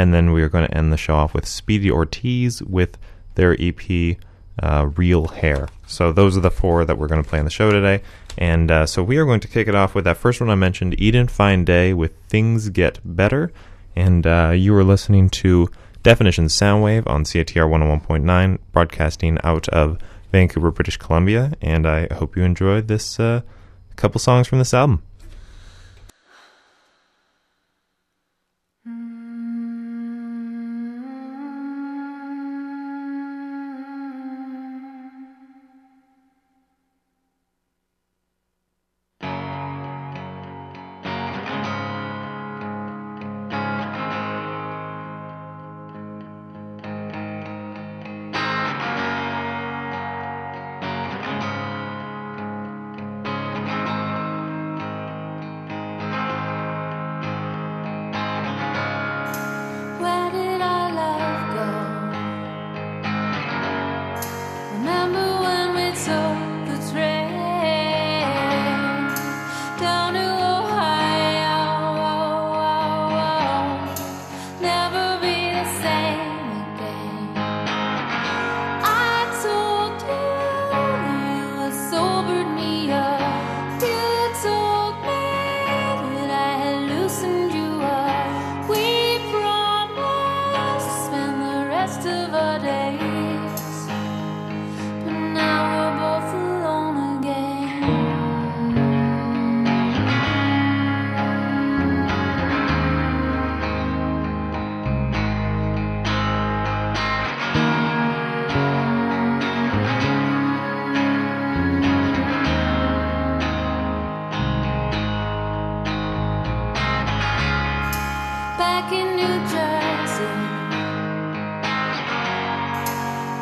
And then we are going to end the show off with Speedy Ortiz with their EP uh, Real Hair. So those are the four that we're going to play on the show today. And uh, so we are going to kick it off with that first one I mentioned, Eden Fine Day with Things Get Better. And uh, you are listening to Definition Soundwave on CITR 101.9, broadcasting out of Vancouver, British Columbia. And I hope you enjoyed this uh, couple songs from this album.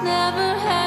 never had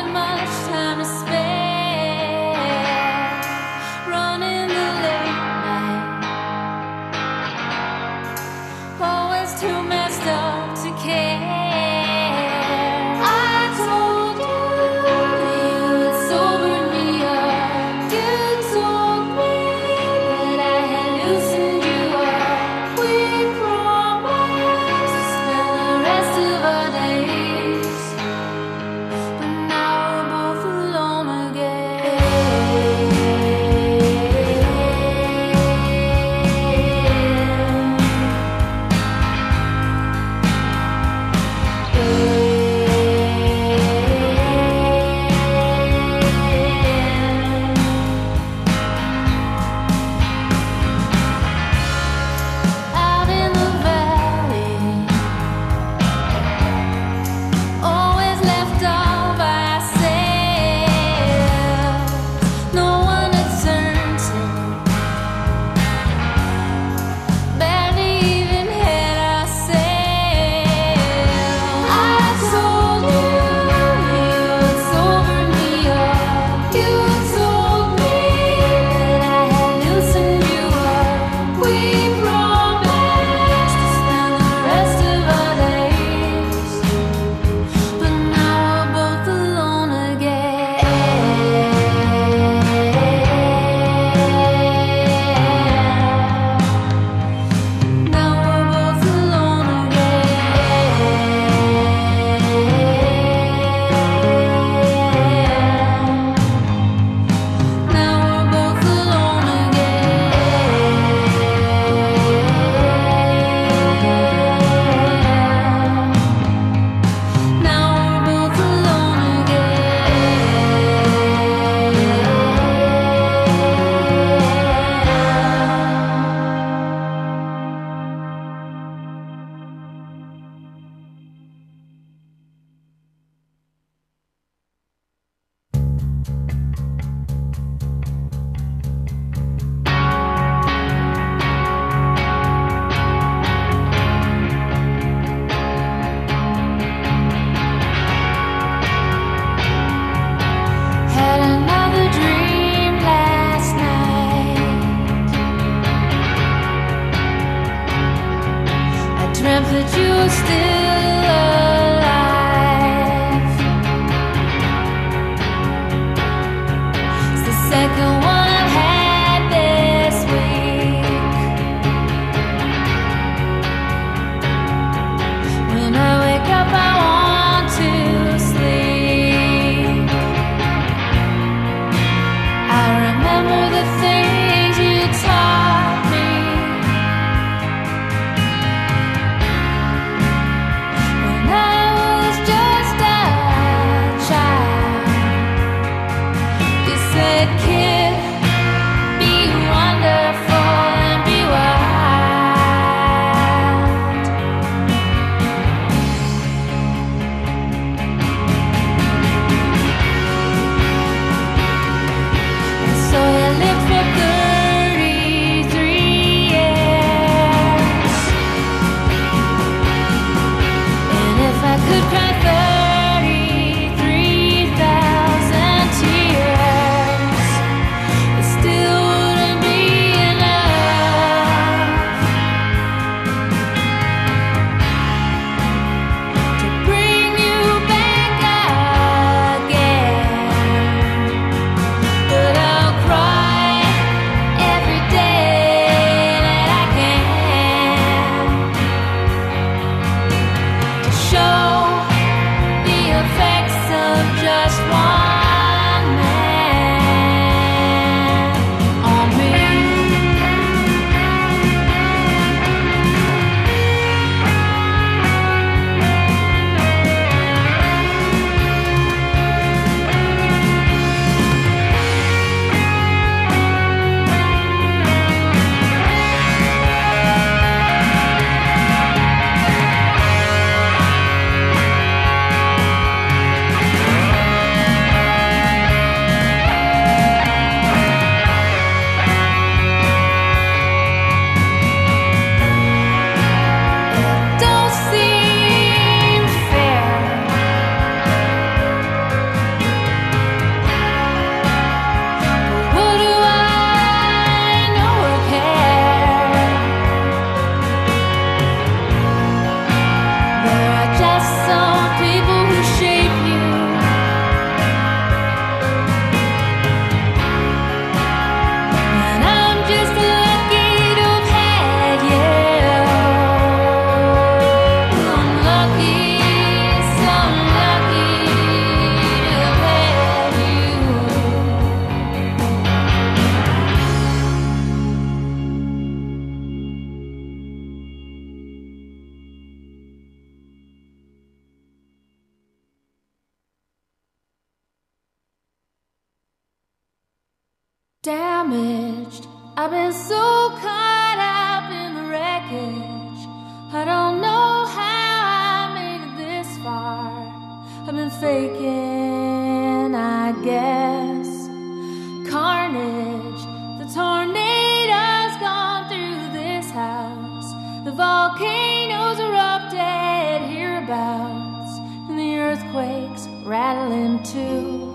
volcanoes erupted hereabouts, and the earthquakes rattling too.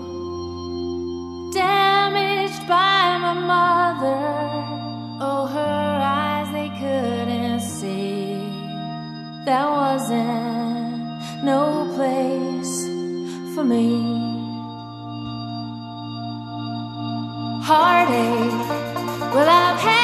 Damaged by my mother, oh, her eyes they couldn't see. That wasn't no place for me. Heartache, well, I've had.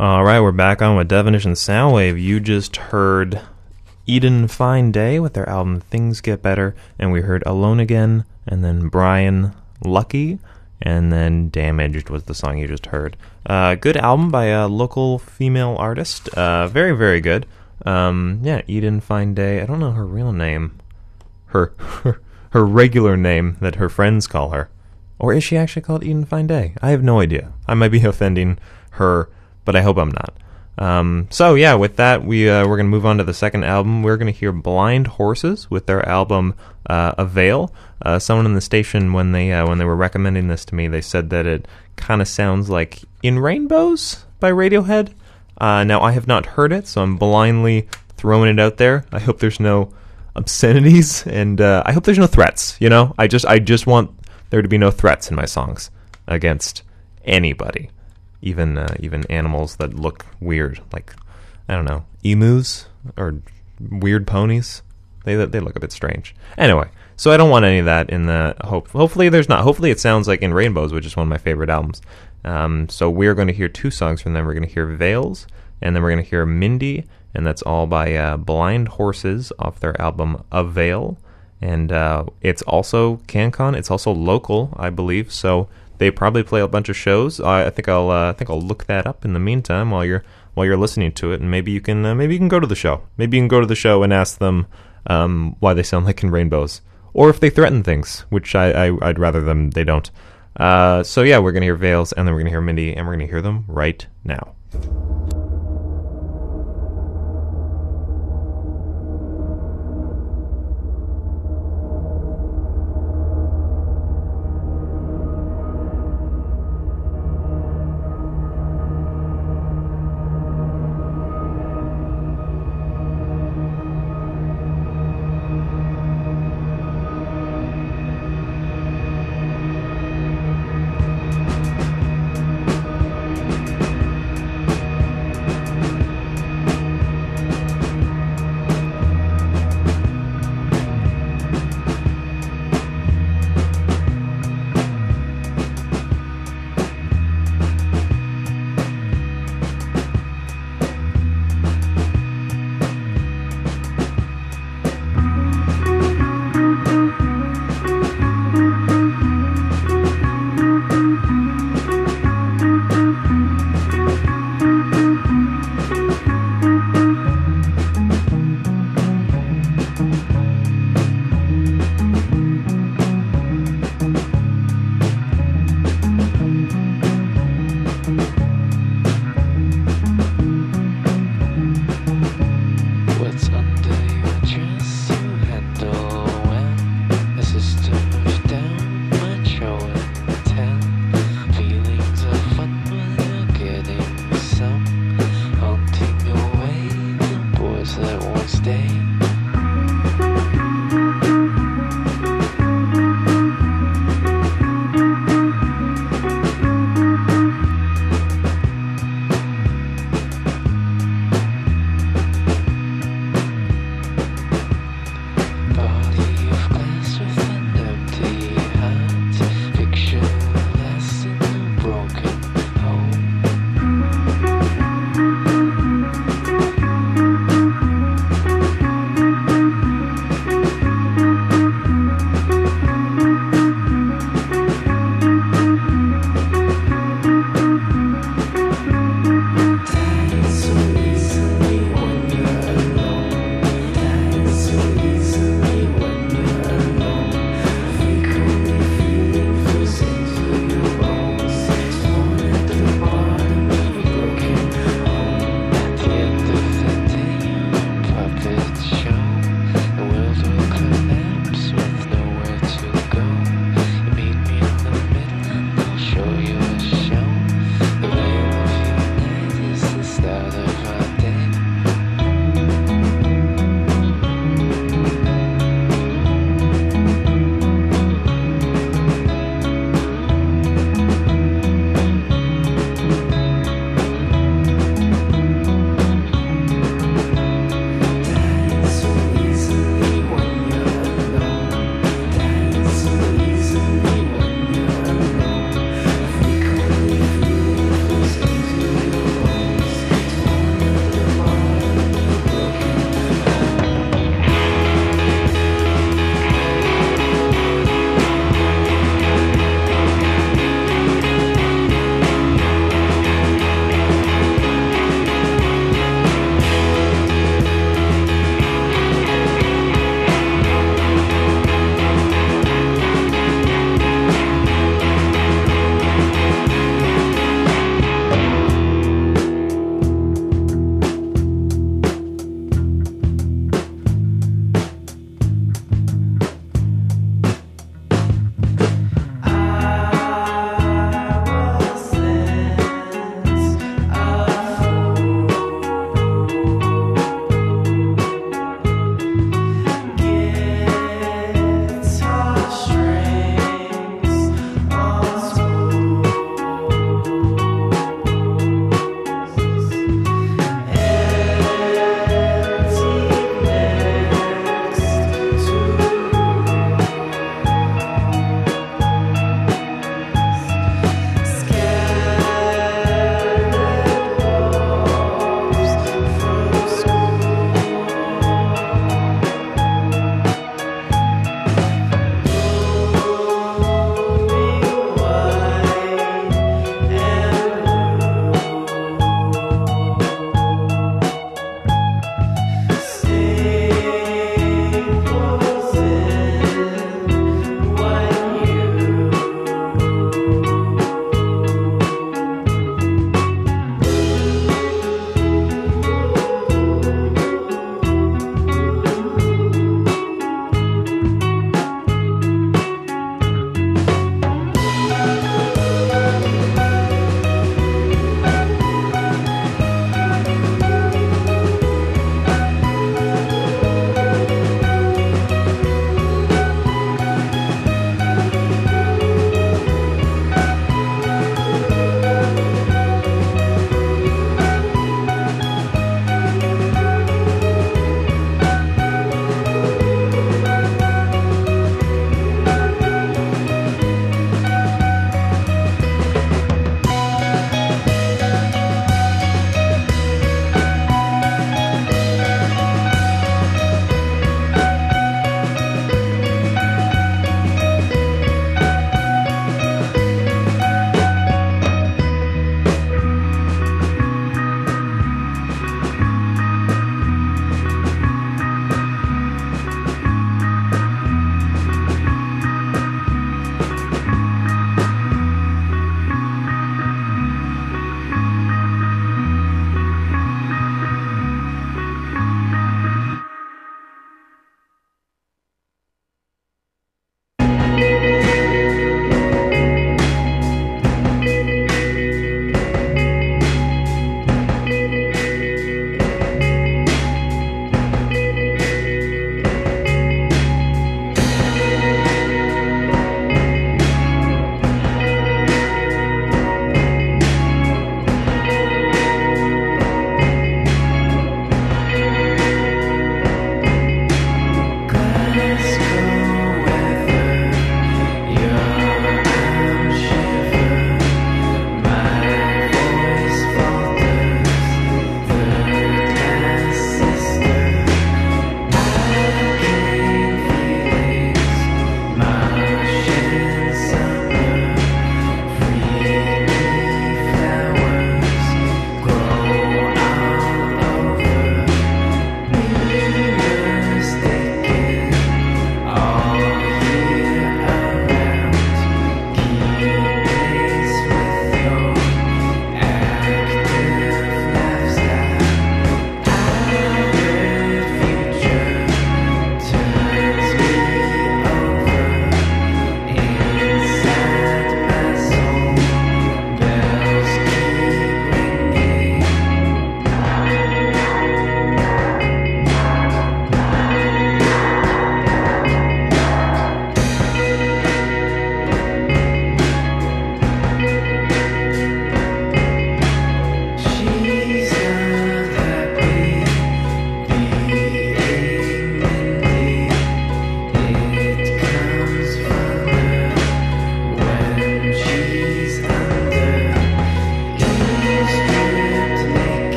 All right, we're back on with Definition Soundwave. You just heard Eden Fine Day with their album Things Get Better, and we heard Alone Again, and then Brian Lucky, and then Damaged was the song you just heard. Uh, good album by a local female artist. Uh, very, very good. Um, yeah, Eden Fine Day. I don't know her real name, her, her her regular name that her friends call her, or is she actually called Eden Fine Day? I have no idea. I might be offending her but I hope I'm not. Um, so yeah, with that, we uh, we're gonna move on to the second album. We're gonna hear Blind Horses with their album uh, Avail. Uh, someone in the station when they uh, when they were recommending this to me, they said that it kind of sounds like In Rainbows by Radiohead. Uh, now I have not heard it, so I'm blindly throwing it out there. I hope there's no obscenities, and uh, I hope there's no threats. You know, I just I just want there to be no threats in my songs against anybody even uh, even animals that look weird, like I don't know emus or weird ponies. They they look a bit strange. Anyway, so I don't want any of that in the hope. Hopefully, there's not. Hopefully, it sounds like in Rainbows, which is one of my favorite albums. Um, so we're going to hear two songs from them. We're going to hear Veils, and then we're going to hear Mindy, and that's all by uh, Blind Horses off their album A Avail. And uh, it's also CanCon. It's also local, I believe. So they probably play a bunch of shows. I, I think I'll uh, I think I'll look that up in the meantime while you're while you're listening to it, and maybe you can uh, maybe you can go to the show. Maybe you can go to the show and ask them um, why they sound like in rainbows, or if they threaten things, which I, I I'd rather them they don't. Uh, so yeah, we're gonna hear Veils, and then we're gonna hear Mindy, and we're gonna hear them right now.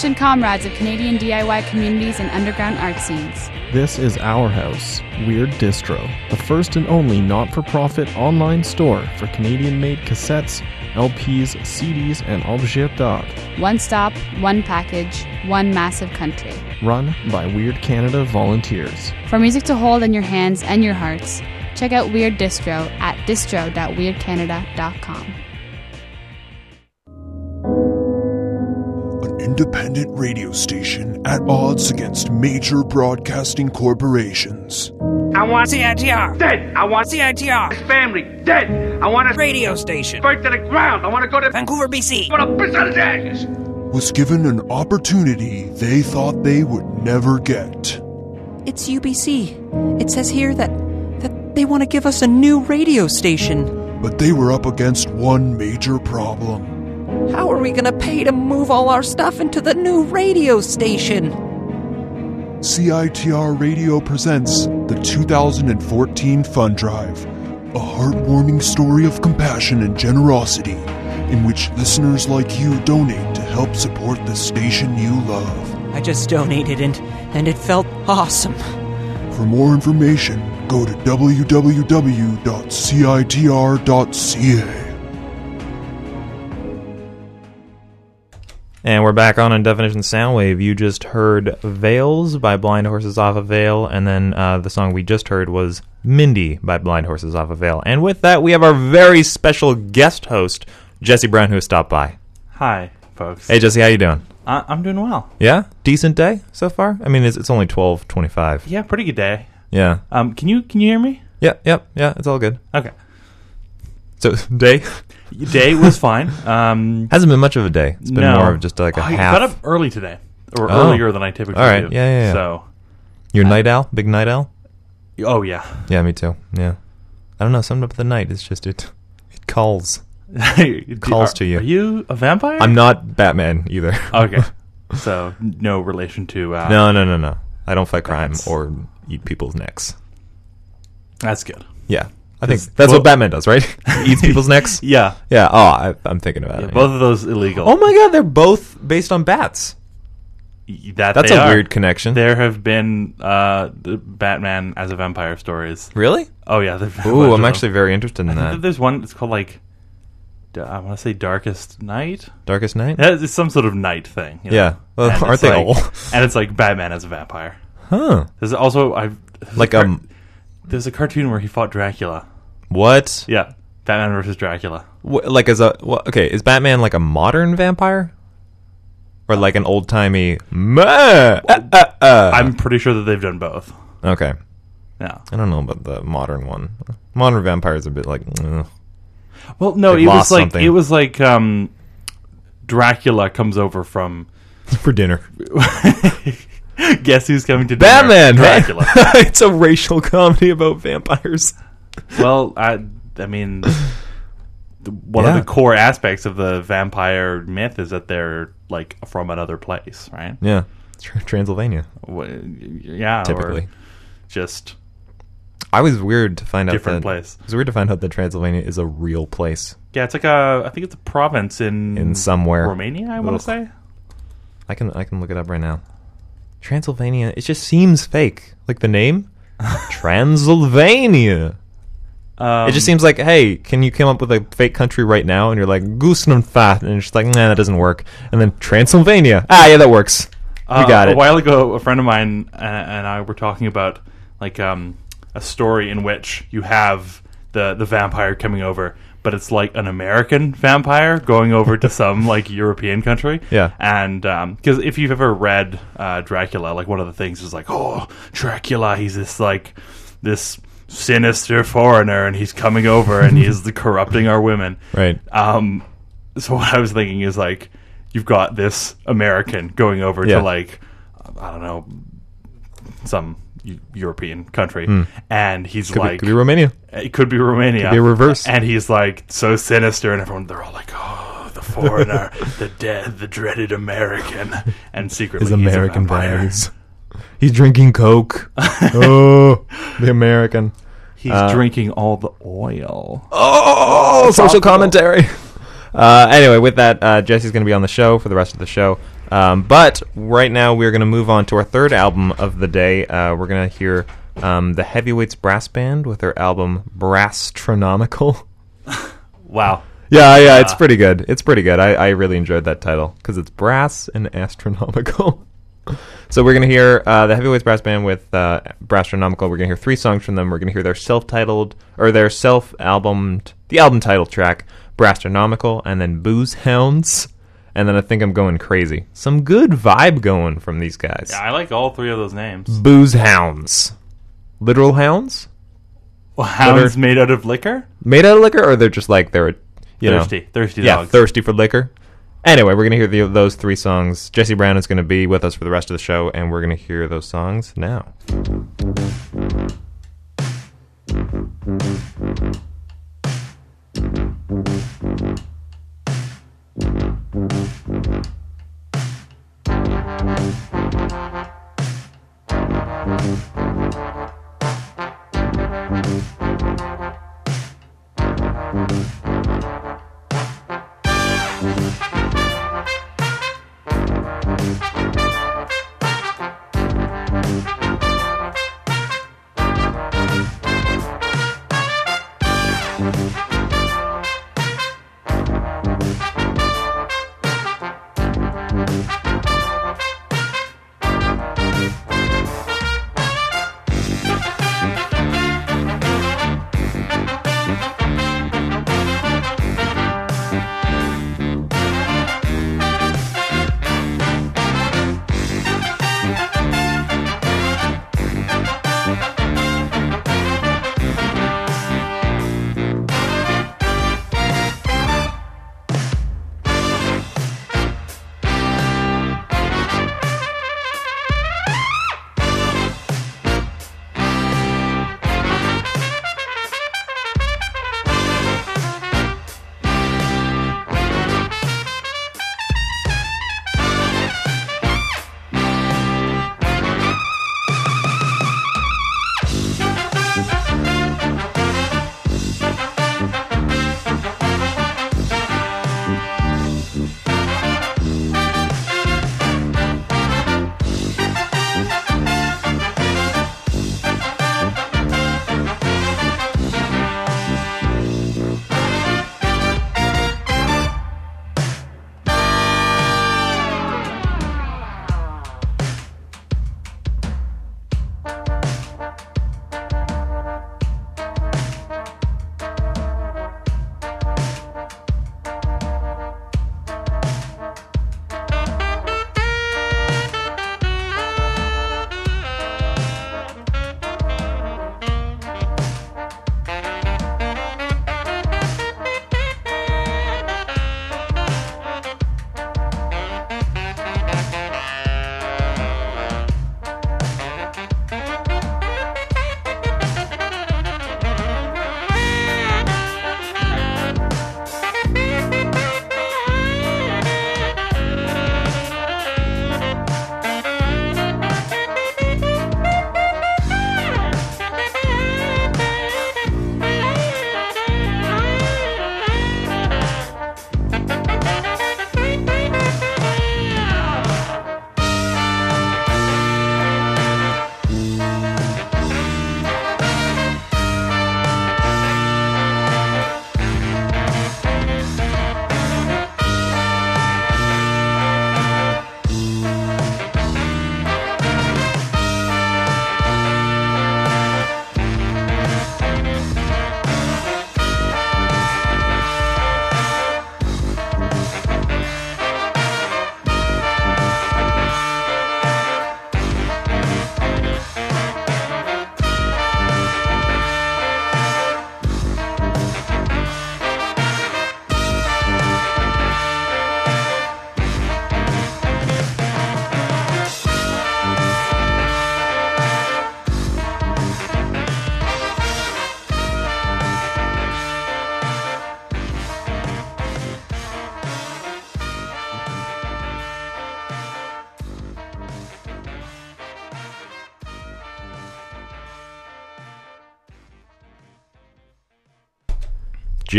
Attention comrades of Canadian DIY communities and underground art scenes. This is Our House, Weird Distro, the first and only not for profit online store for Canadian made cassettes, LPs, CDs, and objets d'art. One stop, one package, one massive country. Run by Weird Canada volunteers. For music to hold in your hands and your hearts, check out Weird Distro at distro.weirdcanada.com. radio station at odds against major broadcasting corporations. I want CITR. Dead. I want CITR. His family. Dead. I want a radio station. Burnt to the ground. I want to go to Vancouver, BC. I want to piss on his ashes. Was given an opportunity they thought they would never get. It's UBC. It says here that that they want to give us a new radio station. But they were up against one major problem. How are we going to pay to move all our stuff into the new radio station? CITR Radio presents the 2014 Fund Drive, a heartwarming story of compassion and generosity in which listeners like you donate to help support the station you love. I just donated and and it felt awesome. For more information, go to www.citr.ca. And we're back on Undefinition Soundwave. You just heard Veils by Blind Horses Off Avail, and then uh, the song we just heard was Mindy by Blind Horses Off Avail. And with that, we have our very special guest host, Jesse Brown, who has stopped by. Hi, folks. Hey, Jesse, how you doing? I- I'm doing well. Yeah, decent day so far. I mean, it's, it's only twelve twenty-five. Yeah, pretty good day. Yeah, Um, can you can you hear me? yeah, yeah, yeah. It's all good. Okay. So day Day was fine. Um, hasn't been much of a day. It's been no. more of just like a I half. got up early today, or Oh. earlier than I typically All right. do. Yeah, yeah, yeah. So, Your night owl, big night owl. oh yeah. Yeah, me too. Yeah, I don't know. Something up with the night. It's just it. It calls. Calls to you. Are you a vampire? I'm not Batman either. Okay. so no relation to. Uh, no, no, no, no. I don't fight crime or eat people's necks. That's good. Yeah, I think that's well- what Batman does, right? He eats people's necks. Yeah. Yeah. Oh, I, I'm thinking about yeah it. both of those illegal. Oh my God, they're both based on bats. That That's a are. weird connection. There have been uh, the Batman as a vampire stories. really? Oh yeah. there've been a Ooh, I'm actually very interested in I that. there's one. It's called like. I want to say Darkest Night. Darkest Night. Yeah, It's some sort of night thing. you know? Yeah. Well, aren't they like- all? And it's like Batman as a vampire. Huh? There's also I've Like um, there's a cartoon where he fought Dracula. what? Yeah, Batman versus Dracula. Wh- like as a okay, is Batman like a modern vampire, or like an old timey? Uh, uh, uh. I'm pretty sure that they've done both. okay. Yeah. I don't know about the modern one. Modern vampires are a bit like. ugh. Well, no, They've it was lost like something. it was like um, Dracula comes over from. for dinner. Guess who's coming to dinner? Batman. Dracula. it's a racial comedy about vampires. well, I, I mean, one Yeah. of the core aspects of the vampire myth is that they're like from another place, right? Yeah, Tr- Transylvania. Wh- Yeah, Typically. or just I was weird to find out different that place. it was weird to find out that Transylvania is a real place Yeah, it's like a. I think it's a province in in somewhere. Romania. I want Ugh. to say. I can I can look it up right now. Transylvania. It just seems fake. Like the name, Transylvania. Um, it just seems like, hey, can you come up with a fake country right now? And you're like Gusnumfat, and Fat and it's just like, nah, that doesn't work. And then Transylvania. Ah, yeah, that works. We uh, got a while ago, a friend of mine uh, and I were talking about like um, a story in which you have the the vampire coming over, but it's like an American vampire going over to some like European country. Yeah. and because if you've ever read uh, Dracula, like one of the things is like, oh, Dracula, he's this like this sinister foreigner, and he's coming over and he's the corrupting our women. Right. Um, so what I was thinking is like you've got this American going over Yeah. to like I don't know some European country, and he's. Could, be, like could be Romania. it could be Romania, Could be a reverse. and he's like so sinister, and everyone they're all like, oh, the foreigner, the dead, the dreaded American, and secretly His he's American values. He's drinking Coke. oh, the American. He's Uh, drinking all the oil. Oh, social commentary. Uh, anyway, with that, uh, Jesse's going to be on the show for the rest of the show. Um, but right now, we're going to move on to our third album of the day. Uh, we're going to hear um, the Heavyweights Brass Band with their album Brasstronomical. Wow. Yeah, yeah, it's pretty good. It's pretty good. I, I really enjoyed that title because it's brass and astronomical. so we're gonna hear uh, the Heavyweights Brass Band with uh, Brasstronomical. We're gonna hear three songs from them. We're gonna hear their self-titled or their self-albumed, the album title track, Brasstronomical, and then Booze Hounds and then I think I'm going crazy. Some good vibe going from these guys. Yeah, I like all three of those names. Booze hounds, literal hounds. Well, hounds made out of liquor. Made out of liquor, or they're just like they're you thirsty, know, thirsty. Yeah, dogs. thirsty for liquor. Anyway, we're gonna hear the, those three songs. Jesse Brown is gonna be with us for the rest of the show, and we're gonna hear those songs now. Thank you.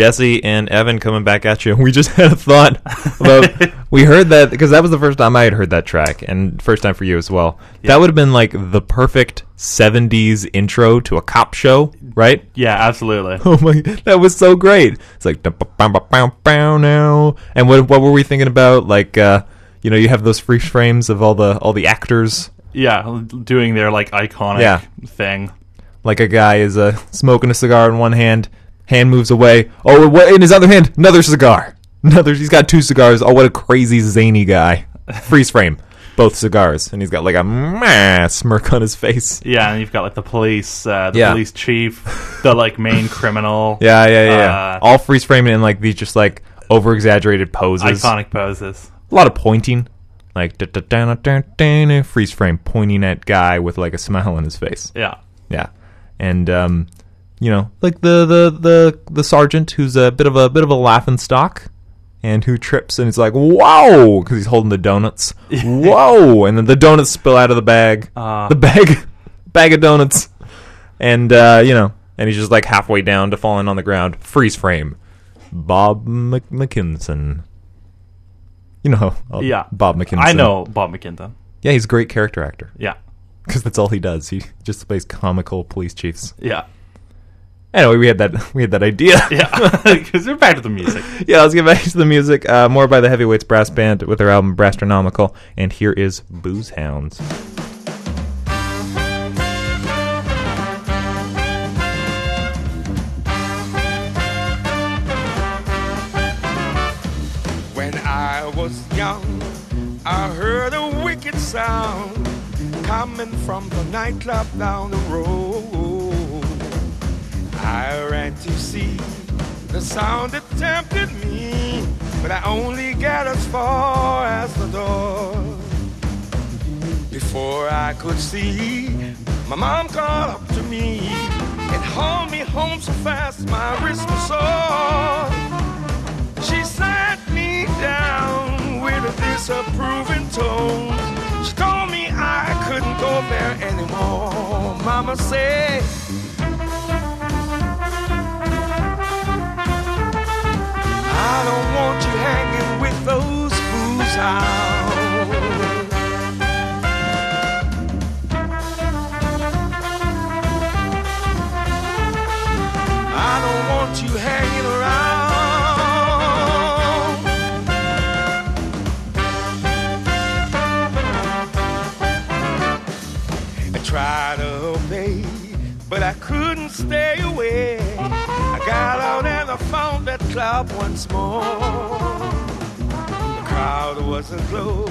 Jesse and Evan coming back at you. We just had a thought about. we heard that because that was the first time I had heard that track, and first time for you as well. That would have been like the perfect '70s intro to a cop show, right? Yeah, absolutely. Oh my, that was so great. It's like now. And what what were we thinking about? Like, uh, you know, you have those freeze frames of all the all the actors. Yeah, doing their like iconic Yeah. thing. Like a guy is uh, smoking a cigar in one hand, hand moves away. Oh, what, in his other hand, another cigar. Another. He's got two cigars. Oh, what a crazy zany guy. Freeze frame, both cigars, and he's got like a meh smirk on his face. Yeah, and you've got like the police, uh, the Yeah. police chief, the like main criminal. Yeah, yeah, yeah. yeah. Uh, all freeze framing in like these just like over exaggerated poses. iconic poses. a lot of pointing, like da, da, da, da, da, da, freeze frame pointing at guy with like a smile on his face. Yeah, Yeah, and um, you know, like the the the the sergeant who's a bit of a bit of a laughing stock, and who trips and he's like, "Whoa!" because he's holding the donuts. Whoa! And then the donuts spill out of the bag, Uh. the bag, bag of donuts, and uh, you know, and he's just like halfway down to falling on the ground. Freeze frame. Bob Mc- McKinson. You know, uh, yeah. Bob McKinson. I know Bob McKinson. Yeah, he's a great character actor Yeah, because that's all he does. He just plays comical police chiefs. yeah, Anyway, we had that we had that idea. yeah. Because we're back to the music. yeah, let's get back to the music. Uh, more by the Heavyweights Brass Band with their album Brasstronomical, and here is Booze Hounds. When I was young, I heard a wicked sound coming from the nightclub down the road. I ran to see the sound that tempted me, but I only got as far as the door. Before I could see, my mom called up to me and hauled me home so fast my wrist was sore. She sat me down with a disapproving tone. She told me I couldn't go there anymore. Mama said, don't want you hanging with those fools out. I don't want you hanging around. I tried to obey, but I couldn't stay away. I got out I found that club once more. The crowd wasn't aglow,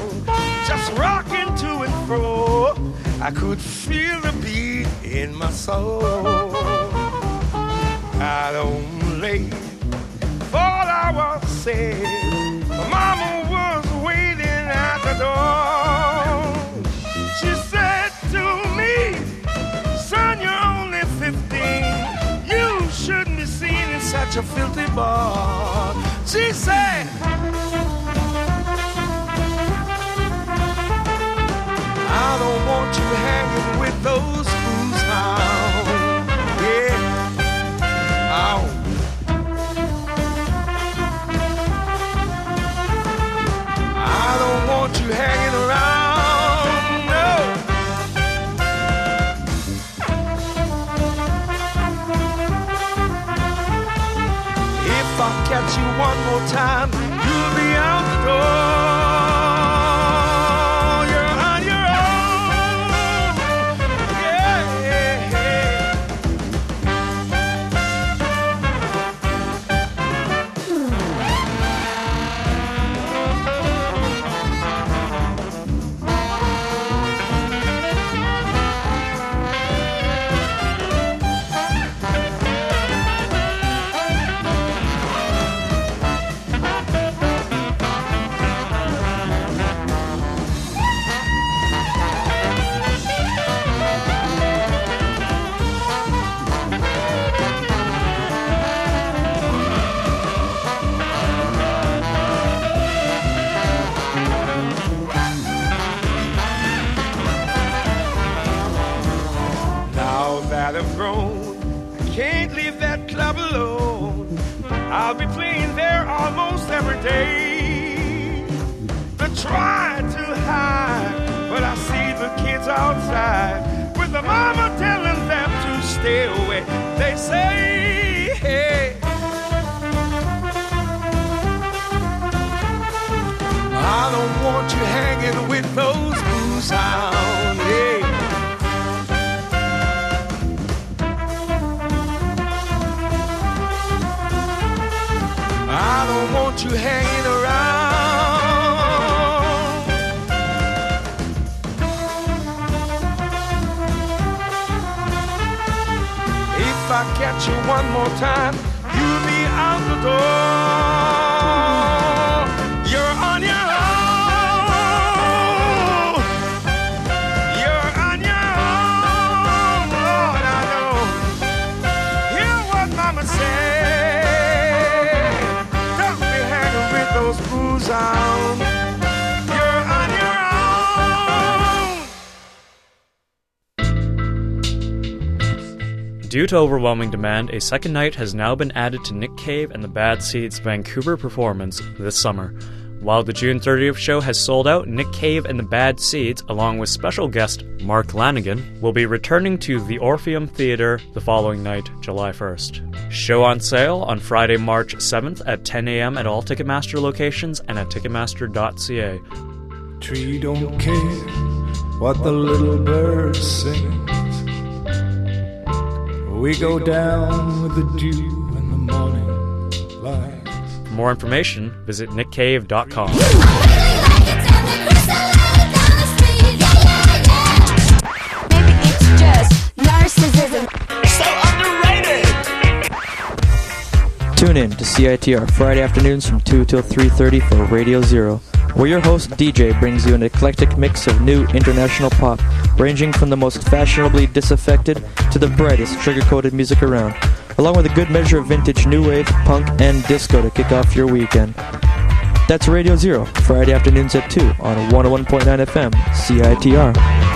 just rocking to and fro. I could feel the beat in my soul. Don't late for I was. My mama was waiting at the door. A filthy bar. She said, I don't want you hanging with those time, day. They try to hide, but I see the kids outside with the mama telling them to stay away. They say, hey. I don't want you hanging with those booze hounds. You hanging around. If I catch you one more time, you'll be out the door. Due to overwhelming demand, a second night has now been added to Nick Cave and the Bad Seeds Vancouver performance this summer. While the June 30th show has sold out, Nick Cave and the Bad Seeds, along with special guest Mark Lanegan, will be returning to the Orpheum Theatre the following night, July 1st. Show on sale on Friday, March 7th at 10 a.m. at all Ticketmaster locations and at Ticketmaster.ca. Tree don't care what the little bird sings. We go down with the dew in the morning light. For more information, visit nickcave.com. Maybe it's just narcissism. So underrated. Tune in to CITR Friday afternoons from 2 till 3.30 for Radio Zero, where your host DJ brings you an eclectic mix of new international pop, ranging from the most fashionably disaffected to the brightest sugar-coated music around, along with a good measure of vintage new wave, punk, and disco to kick off your weekend. That's Radio Zero, Friday afternoons at 2 on 101.9 FM, CITR.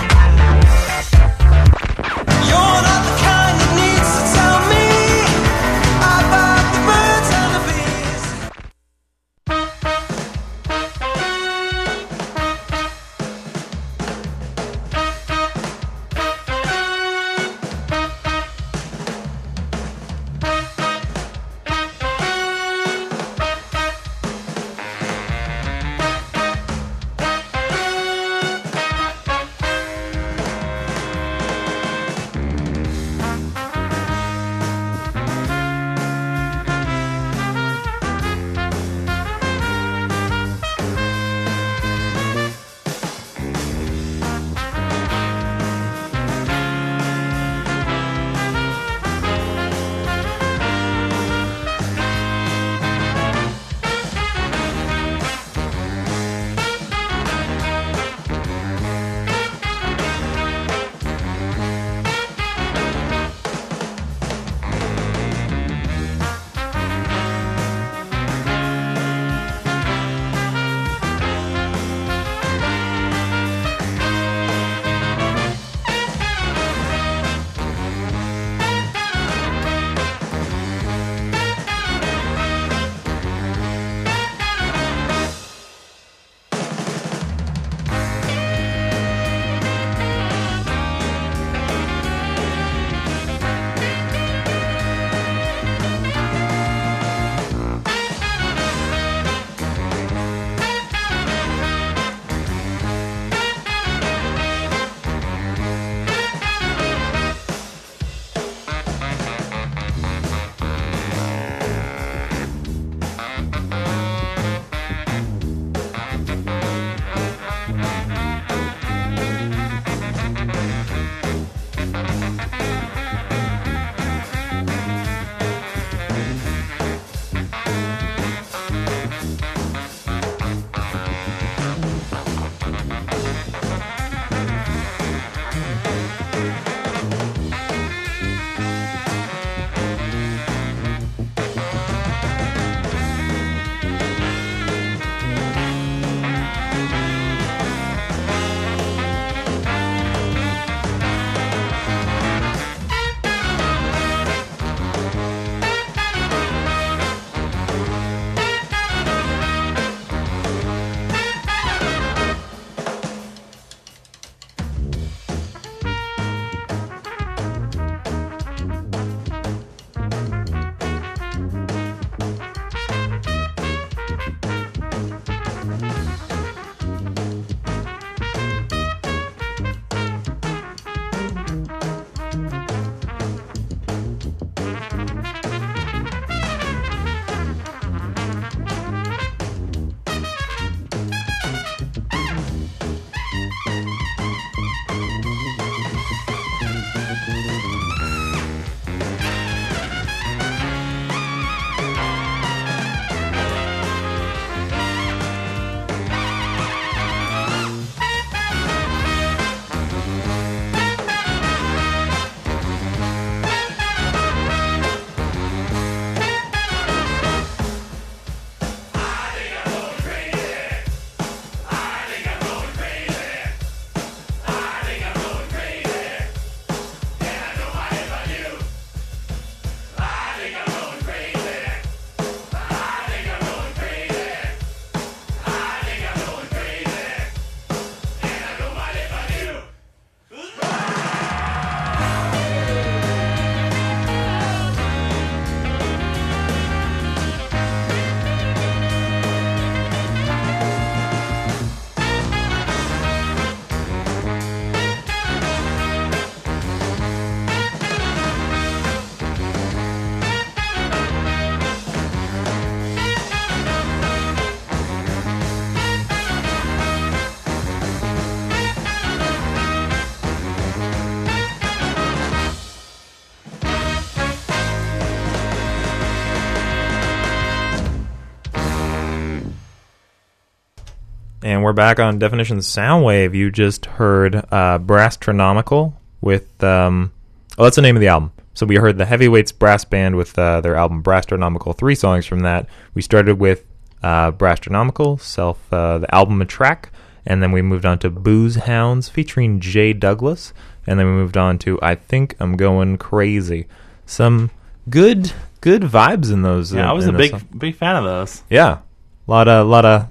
And we're back on Definition Soundwave. You just heard uh, Brasstronomical with, um, oh, that's the name of the album. So we heard the Heavyweights Brass Band with uh, their album Brasstronomical. Three songs from that. We started with uh, Brasstronomical, self uh, the album a track, and then we moved on to Booze Hounds featuring Jay Douglas, and then we moved on to I think I'm going crazy. Some good good vibes in those. Yeah, I was a big big fan of those. Yeah, a lot of lot of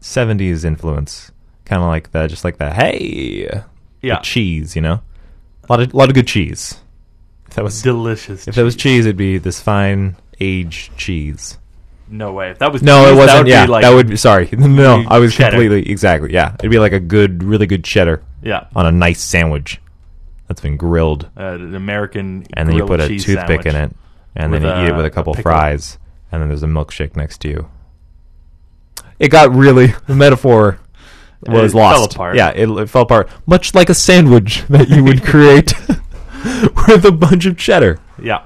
seventies influence, kind of like that, just like that. Hey, the Yeah. cheese, you know, a lot of lot of good cheese. If that was Delicious if that was cheese, it'd be this fine aged cheese. No way. If that was No, cheese, it wasn't. That would yeah, be like, that would be. Sorry, no, I was cheddar. completely exactly. Yeah, it'd be like a good, really good cheddar. Yeah. on a nice sandwich that's been grilled, uh, an American. and then you put a toothpick in it, and then you eat it with a- a couple a fries, and then there's a milkshake next to you. It got really the metaphor was It fell lost. apart. Yeah, it, it fell apart, much like a sandwich that you would create with a bunch of cheddar. Yeah,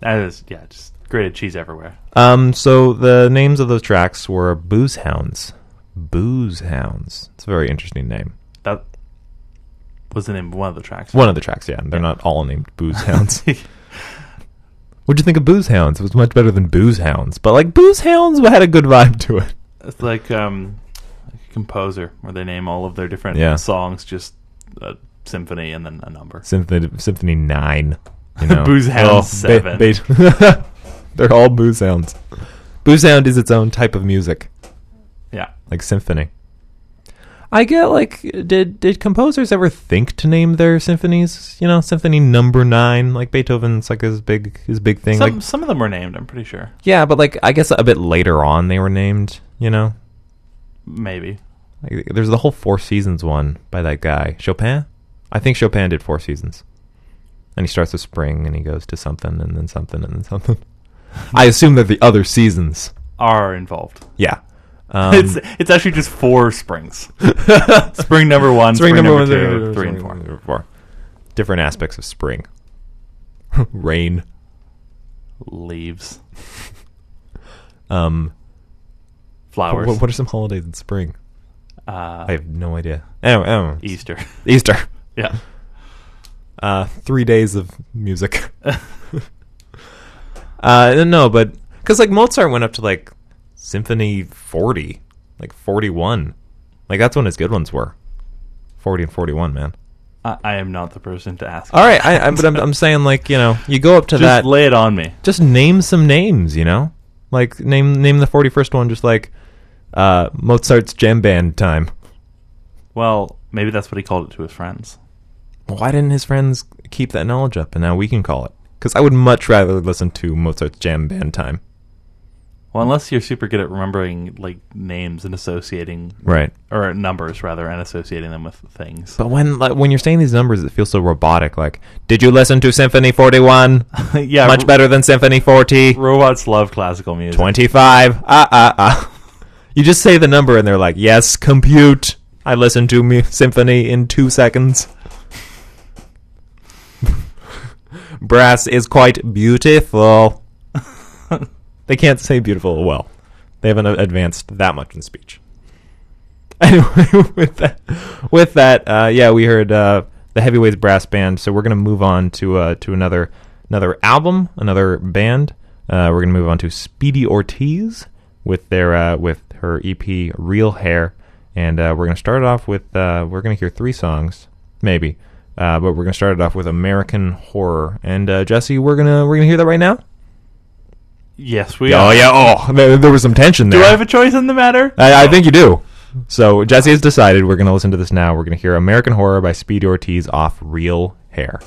that is yeah, just grated cheese everywhere. Um, so the names of those tracks were Booze Hounds. Booze Hounds. It's a very interesting name. That was the name of one of the tracks. One of the tracks, yeah. They're not all named Booze Hounds. What'd you think of Booze Hounds? It was much better than Booze Hounds, but like Booze Hounds had a good vibe to it. It's like um, like a composer where they name all of their different Yeah. songs just a symphony and then a number. Symphony Symphony Nine. You know, Booze Hounds seven. ba- they're all Booze Hounds. Booze Hound is its own type of music, Yeah. like symphony. I get like, did did composers ever think to name their symphonies? You know, Symphony Number Nine, like Beethoven's like his big his big thing. Some like some of them were named. I'm pretty sure. yeah, but like I guess a bit later on they were named. You know, Maybe. Like, there's the whole Four Seasons one by that guy Chopin. I think Chopin did Four Seasons, and he starts with spring and he goes to something and then something and then something. I assume that the other seasons Are involved. Yeah, um, it's it's actually just four springs. spring number one, spring, number, one, two, three, and four. number four. Different aspects of spring. Rain. Leaves. Um, Flowers. What, what are some holidays in spring? Uh, I have no idea. Anyway, anyway. Easter. Easter. Yeah. Uh, three days of music. uh, no, but because like Mozart went up to like Symphony forty, like forty one, like that's when his good ones were. Forty and forty one, man. I, I am not the person to ask. All right, I, I, but I'm, I'm saying like you know you go up to Just that. lay it on me. Just name some names, you know, like name name the forty first one, just like uh, Mozart's jam band time. Well, maybe that's what he called it to his friends. Why didn't his friends keep that knowledge up, and now we can call it? Because I would much rather listen to Mozart's jam band time. Well, unless you're super good at remembering like names and associating, Right. or numbers rather, and associating them with things. But when like, when you're saying these numbers, it feels so robotic. Like, did you listen to Symphony 41? yeah, much better than Symphony 40. Robots love classical music. 25. Ah ah ah. You just say the number, and they're like, "Yes, compute." I listened to mu- Symphony in two seconds. Brass is quite beautiful. they can't say beautiful well. They haven't advanced that much in speech. Anyway, with that, with that, uh, yeah, we heard uh, the Heavyweights Brass Band. So we're gonna move on to uh, to another another album, another band. Uh, we're gonna move on to Speedy Ortiz with their uh, with her EP Real Hair, and uh, we're gonna start it off with uh, we're gonna hear three songs, maybe, uh, but we're gonna start it off with American Horror. And uh, Jesse, we're gonna we're gonna hear that right now. Yes, we. oh are. yeah, oh there, there was some tension there. Do I have a choice in the matter? I, I think you do. So Jesse has decided we're going to listen to this now. We're going to hear American Horror by Speedy Ortiz off Real Hair.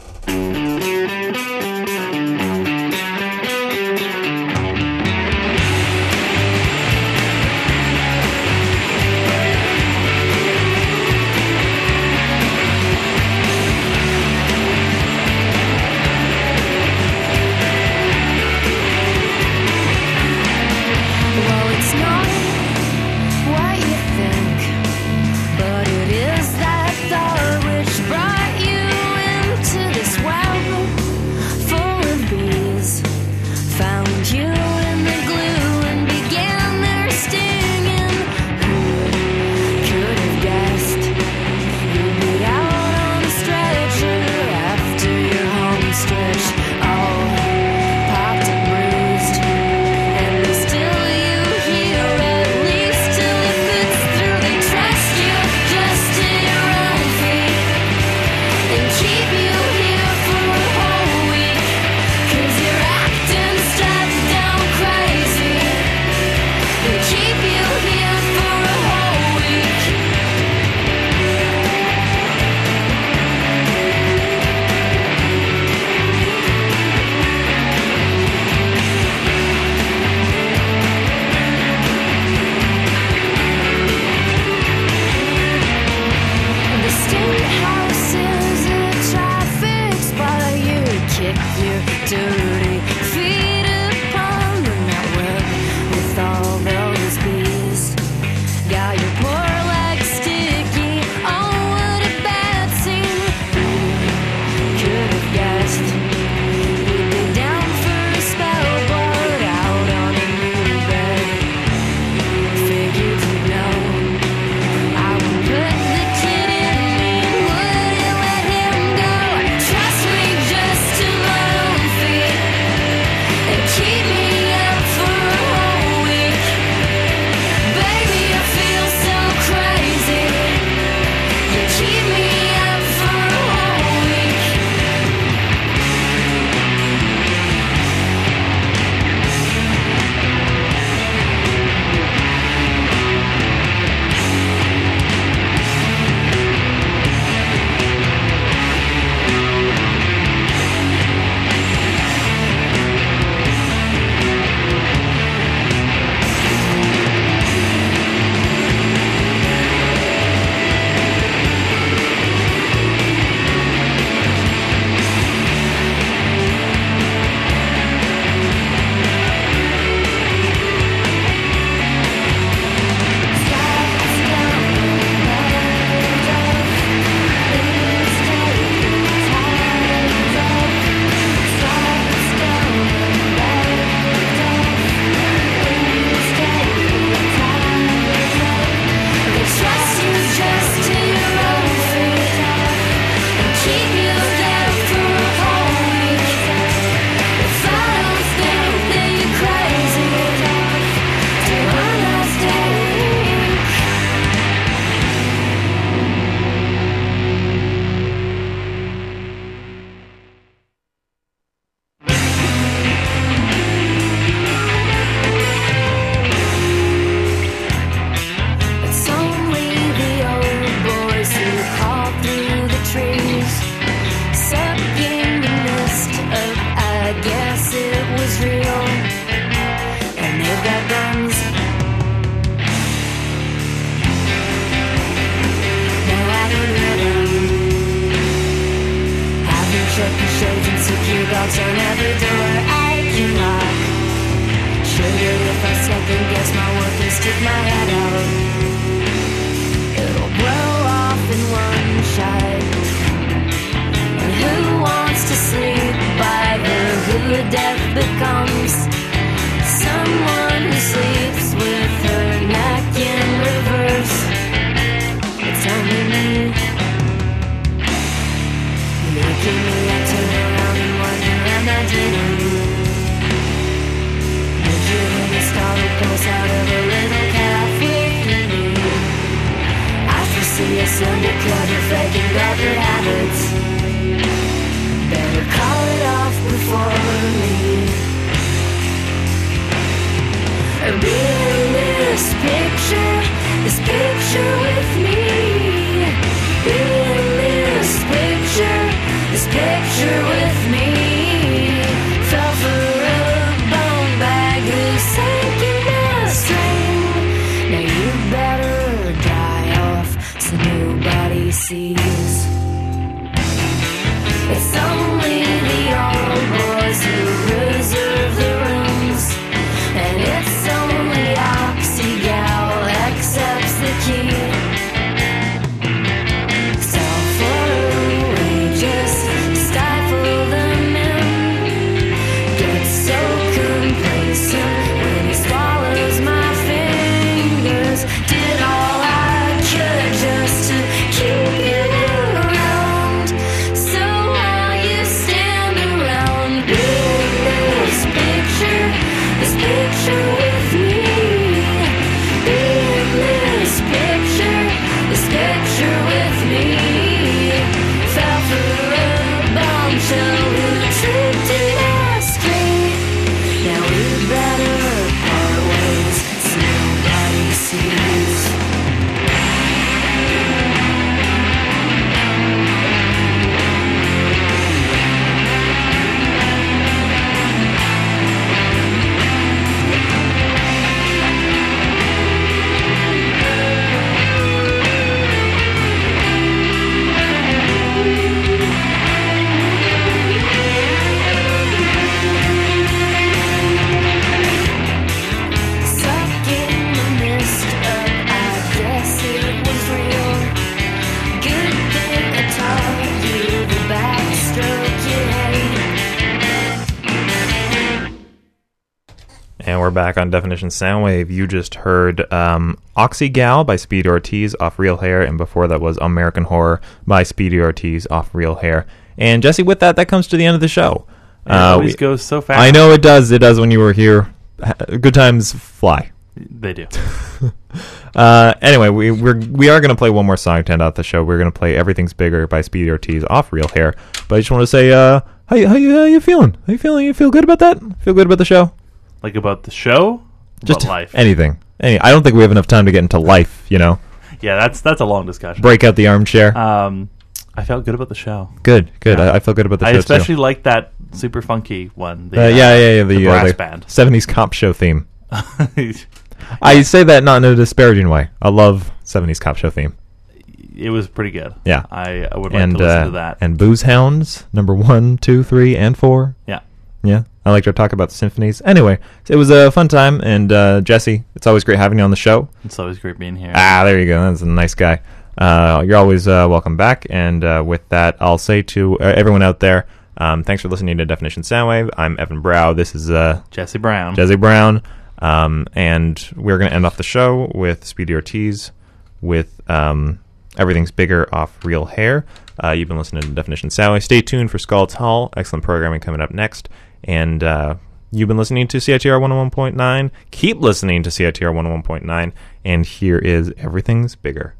We're back on Definition Soundwave. You just heard um, Oxygal by Speedy Ortiz off Real Hair, and before that was American Horror by Speedy Ortiz off Real Hair. And Jesse, with that, that comes to the end of the show. It always goes so fast. I know it does. It does when you were here. Good times fly. They do. Uh, anyway, we we're, we are going to play one more song to end out the show. We're going to play "Everything's Bigger" by Speedy Ortiz off Real Hair. But I just want to say, uh, how you, how you how you feeling? How you feeling? You feel good about that? Feel good about the show? Like about the show? Just about life. anything. Any, I don't think we have enough time to get into life. You know, Yeah, that's that's a long discussion. break out the armchair. Um, I felt good about the show. good, good. Yeah. I, I feel good about the I show I especially too. like that super funky one. Uh, yeah, yeah, yeah. The, the uh, brass the band. '70s cop show theme. I say that not in a disparaging way. I love '70s cop show theme. It was pretty good. Yeah, I, I would like and to listen uh, to that. and Booze Hounds number one, two, three, and four. Yeah. Yeah, I like to talk about the symphonies. Anyway, it was a fun time, and uh, Jesse, it's always great having you on the show. It's always great being here. Ah, there you go. That's a nice guy. Uh, you're always uh, welcome back. And uh, with that, I'll say to uh, everyone out there, um, thanks for listening to Definition Soundwave. I'm Evan Brow. This is uh, Jesse Brown. Jesse Brown. Um, and we're going to end off the show with Speedy Ortiz with um, Everything's Bigger off Real Hair. Uh, you've been listening to Definition Soundwave. Stay tuned for Skald's Hall. Excellent programming coming up next. And uh, you've been listening to CITR 101.9. Keep listening to CITR 101.9. And here is Everything's Bigger.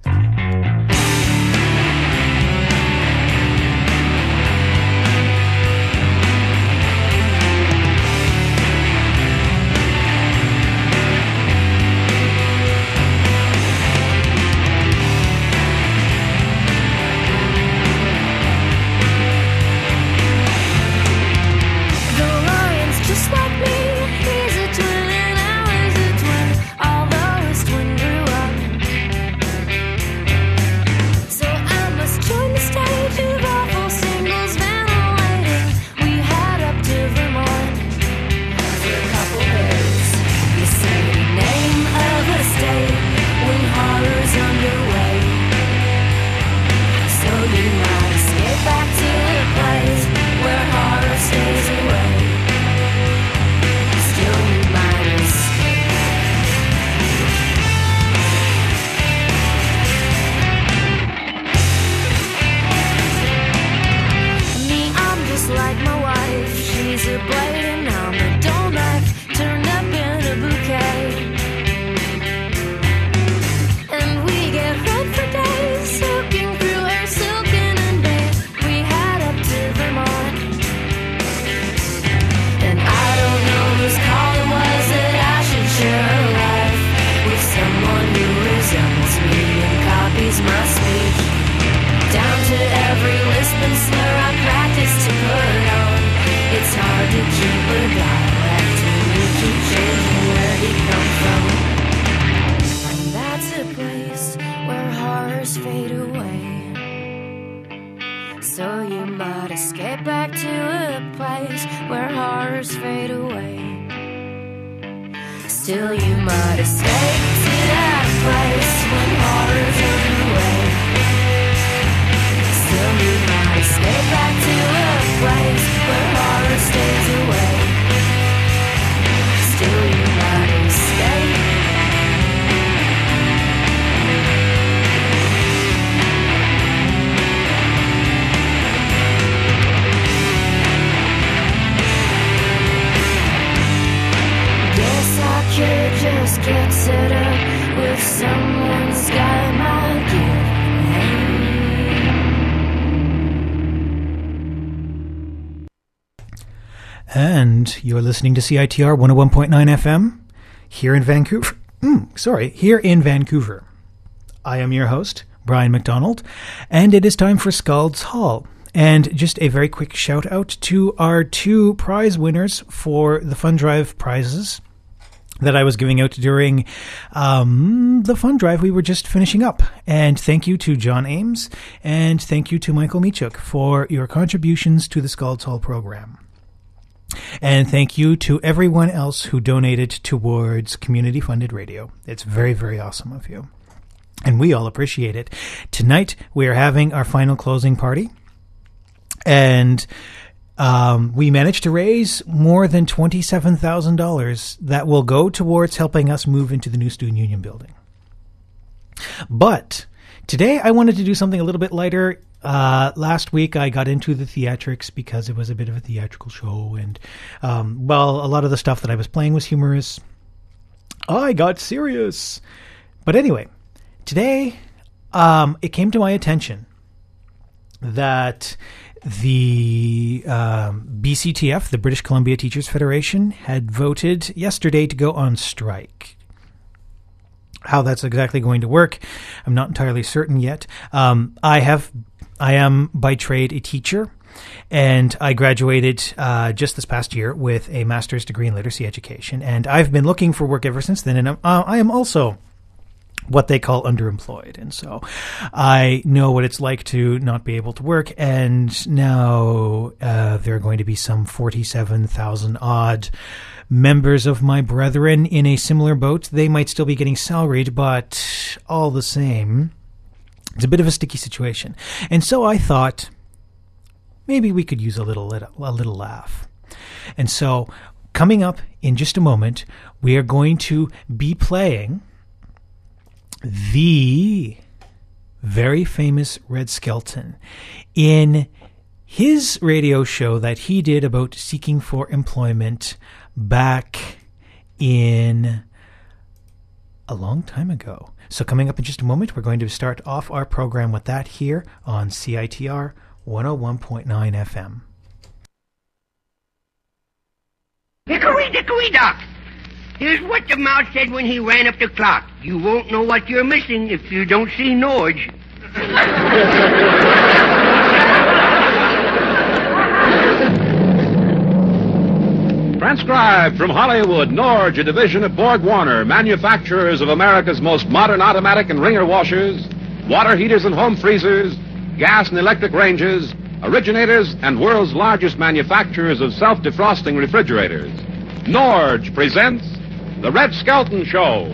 Listening to CITR 101.9 FM here in Vancouver. Mm, sorry, here in Vancouver. I am your host, Brian McDonald, and it is time for Skald's Hall. And just a very quick shout out to our two prize winners for the Fund Drive prizes that I was giving out during um, the fund drive we were just finishing up. And thank you to John Ames and thank you to Michael Michuk for your contributions to the Skald's Hall program. And thank you to everyone else who donated towards community funded radio. It's very, very awesome of you. And we all appreciate it. Tonight, we are having our final closing party. And um, we managed to raise more than $27,000 that will go towards helping us move into the new Student Union building. But today I wanted to do something a little bit lighter. Uh, last week I got into the theatrics because it was a bit of a theatrical show, and um, well, a lot of the stuff that I was playing was humorous. I got serious. But anyway, today um, it came to my attention that the um, BCTF, the British Columbia Teachers Federation, had voted yesterday to go on strike. How that's exactly going to work, I'm not entirely certain yet. Um, I have, I am by trade a teacher, and I graduated uh, just this past year with a master's degree in literacy education, and I've been looking for work ever since then. And I'm, uh, I am also what they call underemployed. And so I know what it's like to not be able to work. And now uh, there are going to be some 47,000 odd members of my brethren in a similar boat. They might still be getting salaried, but all the same, it's a bit of a sticky situation. And so I thought maybe we could use a little, a little laugh. And so coming up in just a moment, we are going to be playing the very famous Red Skelton in his radio show that he did about seeking for employment back in a long time ago. So, coming up in just a moment, we're going to start off our program with that here on CITR 101.9 FM. Hickory dickory dock. Here's what the mouse said when he ran up the clock. You won't know what you're missing if you don't see Norge. Transcribed from Hollywood, Norge, a division of Borg Warner, manufacturers of America's most modern automatic and wringer washers, water heaters and home freezers, gas and electric ranges, originators and world's largest manufacturers of self-defrosting refrigerators. Norge presents The Red Skelton Show.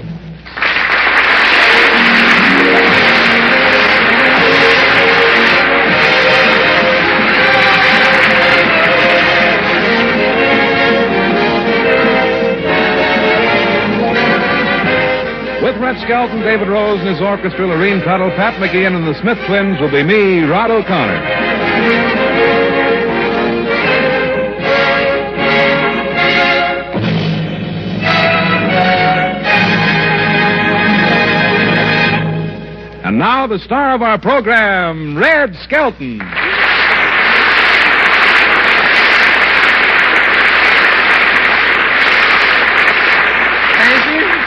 Red Skelton, David Rose and his orchestra, Lurene Tuttle, Pat McGeehan, and the Smith twins will be me, Rod O'Connor. And now the star of our program, Red Skelton.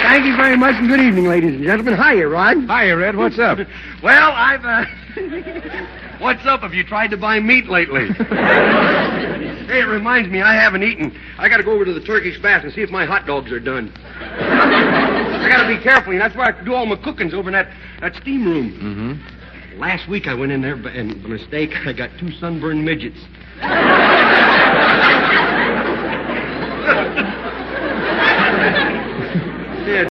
Thank you. Very much, and good evening, ladies and gentlemen. Hiya, Rod. Hiya, Red. What's up? well, I've, uh... What's up? Have you tried to buy meat lately? hey, it reminds me, I haven't eaten. I gotta go over to the Turkish bath and see if my hot dogs are done. I gotta be careful, and that's why I do all my cookings over in that, that steam room. Mm-hmm. Last week I went in there, and by mistake, I got two sunburned midgets. did.